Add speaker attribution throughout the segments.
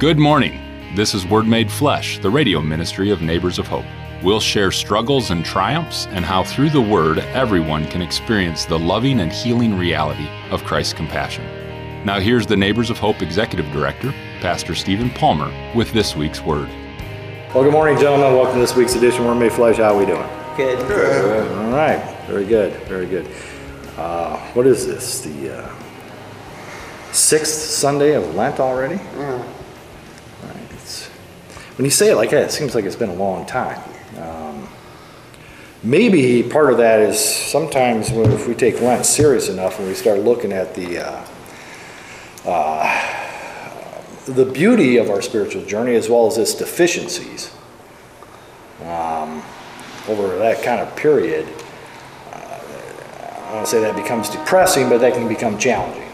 Speaker 1: Good morning. This is Word Made Flesh, the radio ministry of Neighbors of Hope. We'll share struggles and triumphs and how through the Word everyone can experience the loving and healing reality of Christ's compassion. Now, here's the Neighbors of Hope Executive Director, Pastor Stephen Palmer, with this week's Word.
Speaker 2: Well, good morning, gentlemen. Welcome to this week's edition of Word Made Flesh. How are we doing?
Speaker 3: Good.
Speaker 2: Good. All right. Very good. Very good. Uh, what is this? The uh, sixth Sunday of Lent already?
Speaker 3: Yeah.
Speaker 2: Right. It's, when you say it like that, it seems like it's been a long time. Um, maybe part of that is sometimes when, if we take Lent serious enough and we start looking at the uh, uh, the beauty of our spiritual journey as well as its deficiencies um, over that kind of period, uh, I don't say that becomes depressing, but that can become challenging.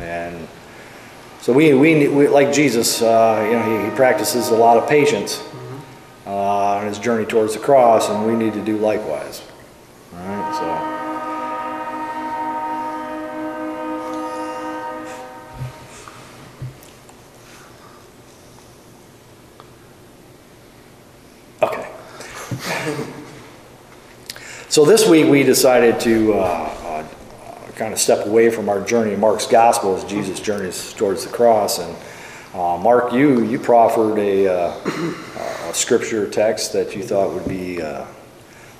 Speaker 2: And so we, we, we like Jesus, uh, you know, he, he practices a lot of patience uh, on his journey towards the cross, and we need to do likewise. All right, so. Okay. So this week we decided to uh, uh, kind of step away from our journey Mark's gospel as Jesus journeys towards the cross. And uh, Mark, you you proffered a, uh, a scripture text that you thought would be uh,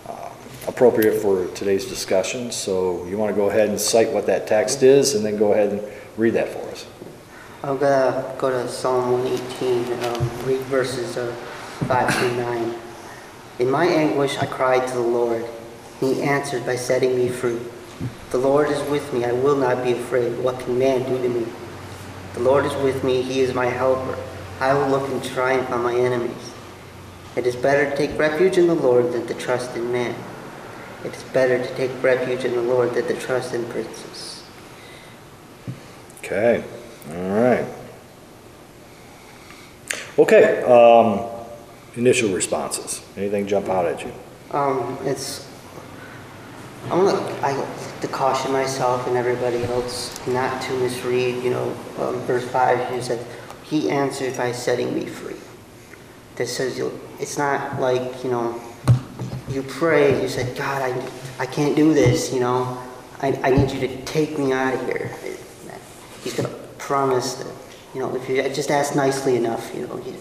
Speaker 2: uh, appropriate for today's discussion. So you want to go ahead and cite what that text is, and then go ahead and read that for us.
Speaker 3: I'm gonna go to Psalm 118, um, read verses uh, 5 through 9. In my anguish I cried to the Lord. He answered by setting me free. The Lord is with me. I will not be afraid. What can man do to me? The Lord is with me. He is my helper. I will look in triumph on my enemies. It is better to take refuge in the Lord than to trust in man. It is better to take refuge in the Lord than to trust in princes.
Speaker 2: Okay. All right. Okay. Um, initial responses. Anything jump out at you?
Speaker 3: Um, it's. I want to. I to caution myself and everybody else not to misread. You know, um, verse five. He said, "He answered by setting me free." That says. It's not like you know. You pray. You said, "God, I, I can't do this." You know, I, I need you to take me out of here. He's gonna promise that. You know, if you just ask nicely enough, you know, he,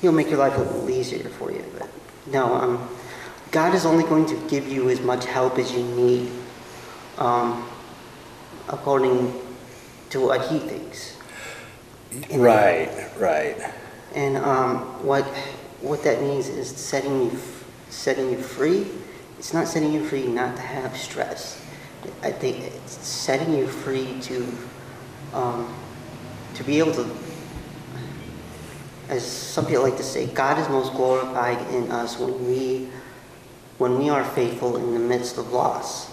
Speaker 3: he'll make your life a little easier for you. But no, um. God is only going to give you as much help as you need, um, according to what He thinks.
Speaker 2: Right. Right.
Speaker 3: And um, what what that means is setting you setting you free. It's not setting you free not to have stress. I think it's setting you free to um, to be able to. As some people like to say, God is most glorified in us when we when we are faithful in the midst of loss,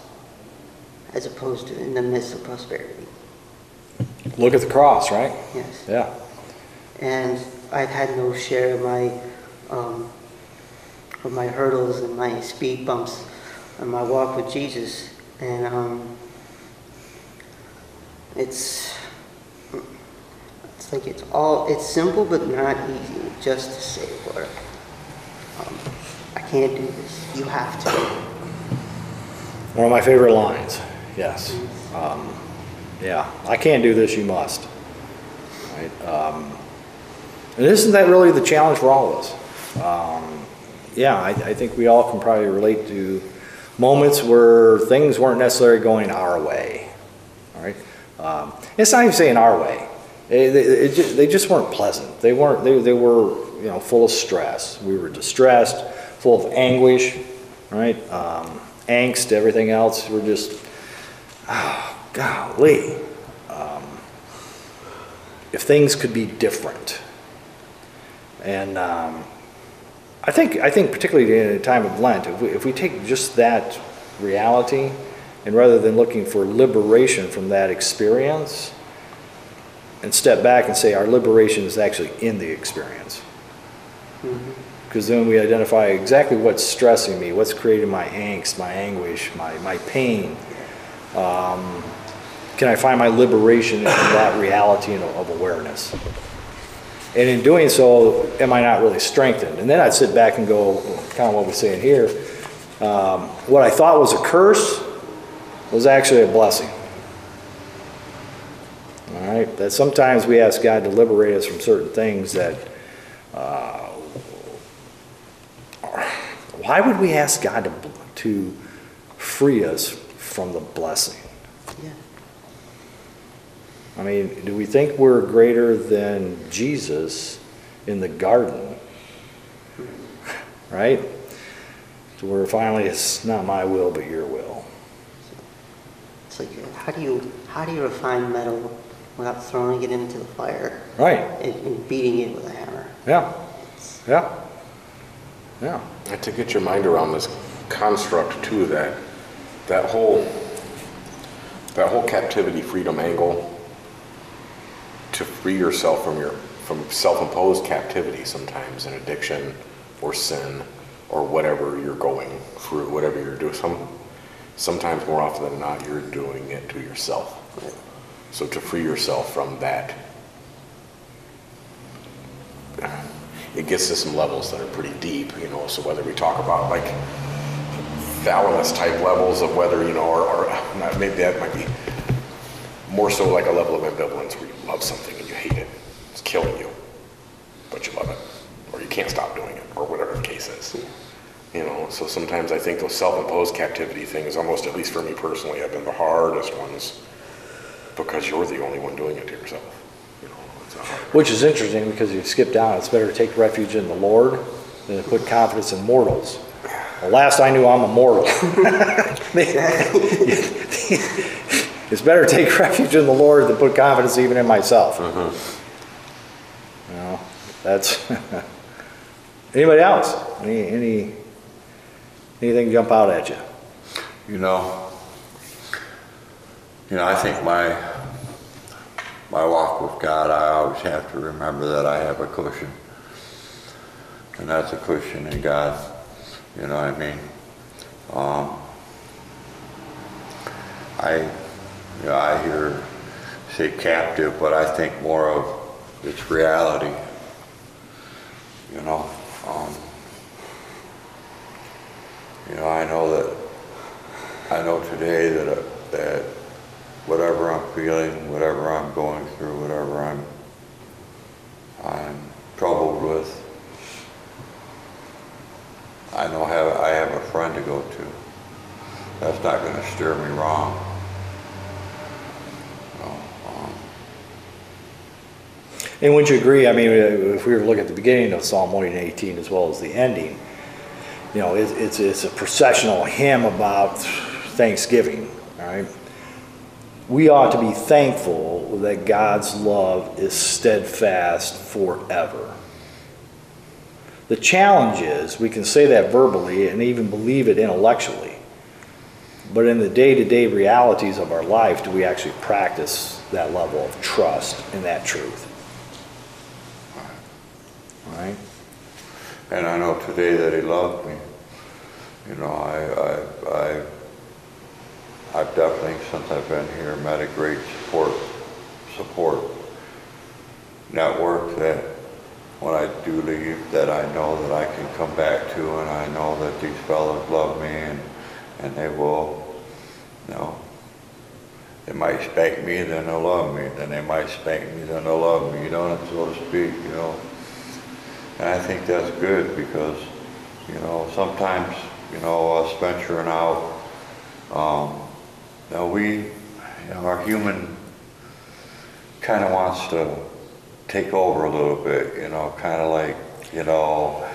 Speaker 3: as opposed to in the midst of prosperity.
Speaker 2: Look at the cross, right?
Speaker 3: Yes.
Speaker 2: Yeah.
Speaker 3: And I've had no share of my um, of my hurdles and my speed bumps in my walk with Jesus, and um, it's it's like it's all it's simple but not easy. Just to say, Lord, um, I can't do this. You have to.
Speaker 2: One of my favorite lines. Yes. Um, yeah. I can't do this. You must. Right. Um, and isn't that really the challenge for all of us? Um, yeah, I, I think we all can probably relate to moments where things weren't necessarily going our way. All right. Um, it's not even saying our way. They, they, it just, they just weren't pleasant. They weren't. They, they were you know full of stress. We were distressed, full of anguish, right? Um, angst, everything else. We're just, oh, golly. Um, if things could be different, and um, I think I think particularly in a time of Lent, if we, if we take just that reality, and rather than looking for liberation from that experience, and step back and say our liberation is actually in the experience. Because then we identify exactly what's stressing me, what's creating my angst, my anguish, my, my pain. Um, can I find my liberation in that reality of awareness? And in doing so, am I not really strengthened? And then I'd sit back and go, kind of what we're saying here, um, what I thought was a curse was actually a blessing. All right, that sometimes we ask God to liberate us from certain things that, uh, why would we ask God to, to free us from the blessing?
Speaker 3: Yeah.
Speaker 2: I mean, do we think we're greater than Jesus in the garden? Right? So we're finally it's not my will, but your will.
Speaker 3: It's like, how do you, how do you refine metal without throwing it into the fire
Speaker 2: Right.
Speaker 3: and, and beating it with a hammer?
Speaker 2: Yeah. Yeah. Yeah.
Speaker 4: And to get your mind around this construct too, that, that whole, that whole captivity freedom angle, to free yourself from your, from self-imposed captivity sometimes, an addiction or sin or whatever you're going through, whatever you're doing. Some, sometimes more often than not, you're doing it to yourself. So to free yourself from that, it gets to some levels that are pretty deep, you know. So whether we talk about like thalamus type levels of whether, you know, or, or not, maybe that might be more so like a level of ambivalence where you love something and you hate it. It's killing you, but you love it, or you can't stop doing it, or whatever the case is. You know, so sometimes I think those self-imposed captivity things, almost at least for me personally, have been the hardest ones because you're the only one doing it to yourself. You know.
Speaker 2: Which is interesting because you skip down, it's better to take refuge in the Lord than to put confidence in mortals. The last I knew, I'm a mortal. it's better to take refuge in the Lord than put confidence even in myself. Mm-hmm. You know, that's. Anybody else? Any, any, anything jump out at you?
Speaker 5: You know, you know, I think my my walk with God, I always have to remember that I have a cushion, and that's a cushion in God. You know what I mean? Um, I, you know, I hear say captive, but I think more of its reality. You know, um, you know, I know that I know today that, uh, that whatever I'm feeling, whatever I'm going through, whatever I'm, I'm troubled with, I know have, I have a friend to go to. That's not going to steer me wrong. So, um,
Speaker 2: And would you agree, I mean, uh, if we were to look at the beginning of Psalm 118 as well as the ending, you know, it's, it's, it's a processional hymn about Thanksgiving, all right? We ought to be thankful that God's love is steadfast forever. The challenge is we can say that verbally and even believe it intellectually. But in the day to day realities of our life, do we actually practice that level of trust in that truth? Right?
Speaker 5: And I know today that he loved me. You know, I, I, I, I've definitely, since I've been here, met a great support, support network that when I do leave, that I know that I can come back to, and I know that these fellows love me, and, and they will, you know, they might spank me, then they'll love me, then they might spank me, then they'll love me, you know, so to speak, you know. And I think that's good because, you know, sometimes, you know, us venturing out, um, you know, we, you know, our human kind of wants to take over a little bit, you know, kind of like, you know,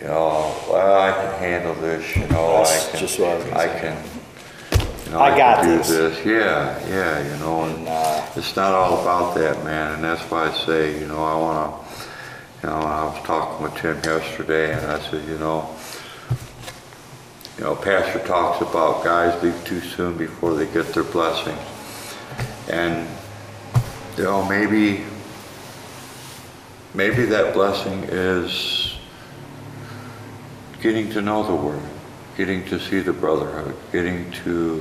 Speaker 5: you know, well, I can handle this, you know, I can,
Speaker 2: just what I was
Speaker 5: I
Speaker 2: say.
Speaker 5: can, you know,
Speaker 2: I
Speaker 5: I
Speaker 2: got
Speaker 5: can do
Speaker 2: this.
Speaker 5: this, yeah, yeah, you know, and
Speaker 2: And, uh,
Speaker 5: it's not all about that, man, and that's why I say, you know, I wanna, you know, I was talking with Tim yesterday, and I said, you know, you know, Pastor talks about guys leave too soon before they get their blessing. And, you know, maybe, maybe that blessing is getting to know the Word, getting to see the brotherhood, getting to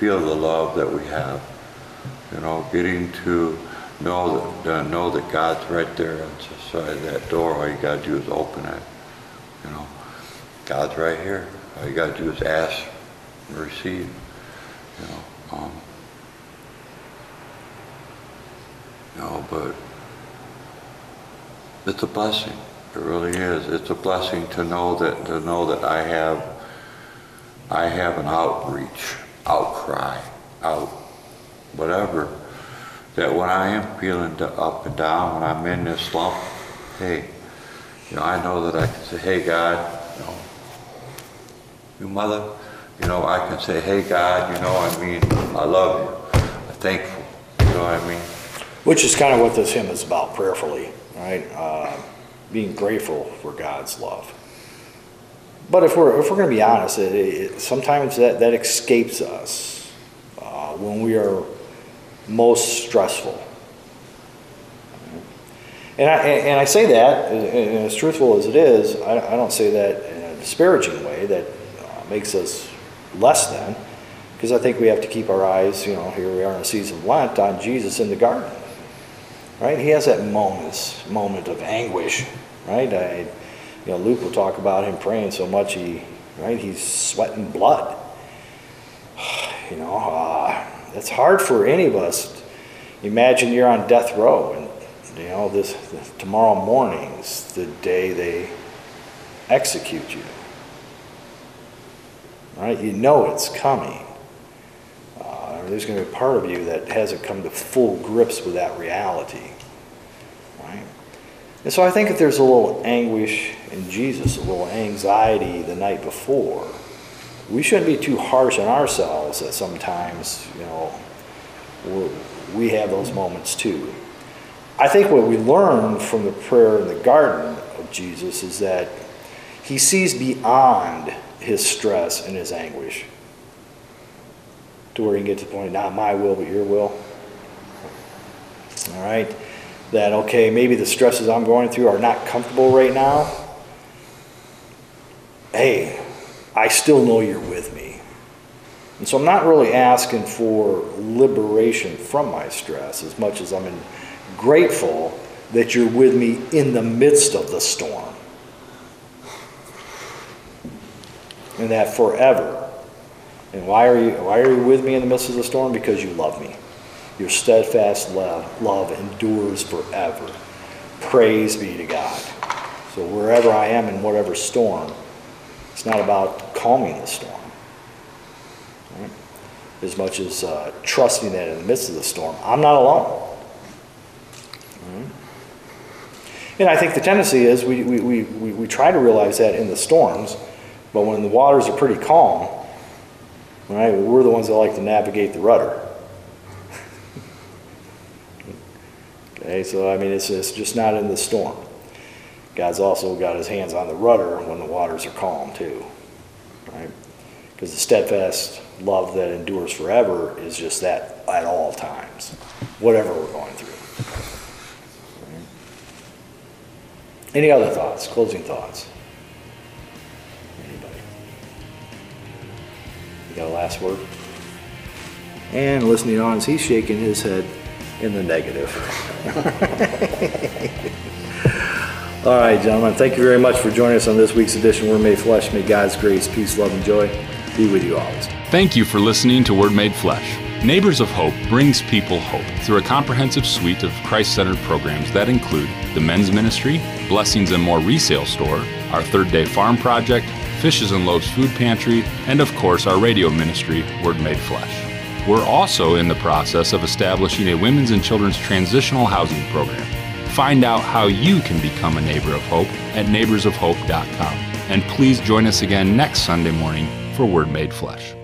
Speaker 5: feel the love that we have, you know, getting to know that, uh, know that God's right there on the side of that door. All you gotta do is open it, you know. God's right here. All you gotta do is ask and receive, you know. Um, you know, but it's a blessing. It really is. It's a blessing to know that to know that I have I have an outreach, outcry, out whatever. That when I am feeling the up and down, when I'm in this slump, hey, you know, I know that I can say, hey God, you know, you mother, you know, I can say, hey God, you know, I mean, I love you. I'm thankful. You know what I mean?
Speaker 2: Which is kind of what this hymn is about prayerfully, right? Uh, being grateful for God's love. But if we're, if we're going to be honest, it, it, sometimes that, that escapes us uh, when we are most stressful. And I, and I say that, and as truthful as it is, I, I don't say that in a disparaging way that uh, makes us less than, because I think we have to keep our eyes, you know, here we are in a season of Lent, on Jesus in the garden. Right? He has that moments, moment of anguish, right? I, you know, Luke will talk about him praying so much he, right? He's sweating blood. You know, uh, it's hard for any of us. Imagine you're on death row, and you know this, tomorrow morning's the day they execute you. Right? You know it's coming. Uh, there's going to be a part of you that hasn't come to full grips with that reality. Right? And so I think that there's a little anguish in Jesus, a little anxiety the night before, we shouldn't be too harsh on ourselves that sometimes, you know, we have those moments too. I think what we learn from the prayer in the garden of Jesus is that he sees beyond his stress and his anguish to where he can get to the point, not my will, but your will. All right? That, okay, maybe the stresses I'm going through are not comfortable right now. Hey, I still know you're with me. And so I'm not really asking for liberation from my stress as much as I'm grateful that you're with me in the midst of the storm. And that forever. And why are you why are you with me in the midst of the storm? Because you love me. Your steadfast love, love endures forever. Praise be to God. So wherever I am in whatever storm, it's not about calming the storm. Right? As much as uh, trusting that in the midst of the storm, I'm not alone. Right? And I think the tendency is we, we, we, we, we try to realize that in the storms, but when the waters are pretty calm, right, we're the ones that like to navigate the rudder. okay, so I mean, it's, it's just not in the storm. God's also got his hands on the rudder when the waters are calm, too. Right? Because the steadfast love that endures forever is just that at all times, whatever we're going through. Right? Any other thoughts? Closing thoughts? Anybody? You got a last word? And listening on as he's shaking his head in the negative. All right, gentlemen, thank you very much for joining us on this week's edition Word Made Flesh. May God's grace, peace, love, and joy be with you always.
Speaker 1: Thank you for listening to Word Made Flesh. Neighbors of Hope brings people hope through a comprehensive suite of Christ centered programs that include the men's ministry, Blessings and More resale store, our third day farm project, Fishes and Loaves food pantry, and of course our radio ministry, Word Made Flesh. We're also in the process of establishing a women's and children's transitional housing program. Find out how you can become a neighbor of hope at neighborsofhope.com. And please join us again next Sunday morning for Word Made Flesh.